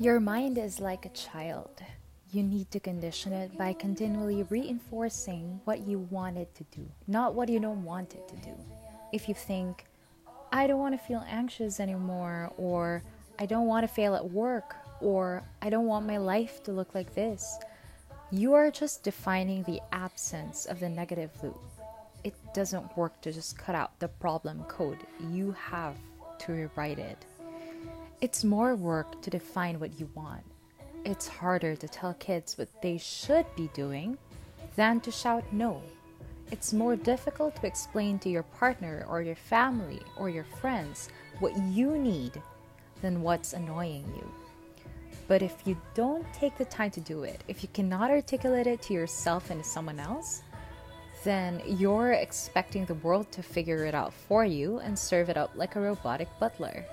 Your mind is like a child. You need to condition it by continually reinforcing what you want it to do, not what you don't want it to do. If you think, I don't want to feel anxious anymore, or I don't want to fail at work, or I don't want my life to look like this, you are just defining the absence of the negative loop. It doesn't work to just cut out the problem code, you have to rewrite it. It's more work to define what you want. It's harder to tell kids what they should be doing than to shout no. It's more difficult to explain to your partner or your family or your friends what you need than what's annoying you. But if you don't take the time to do it, if you cannot articulate it to yourself and to someone else, then you're expecting the world to figure it out for you and serve it up like a robotic butler.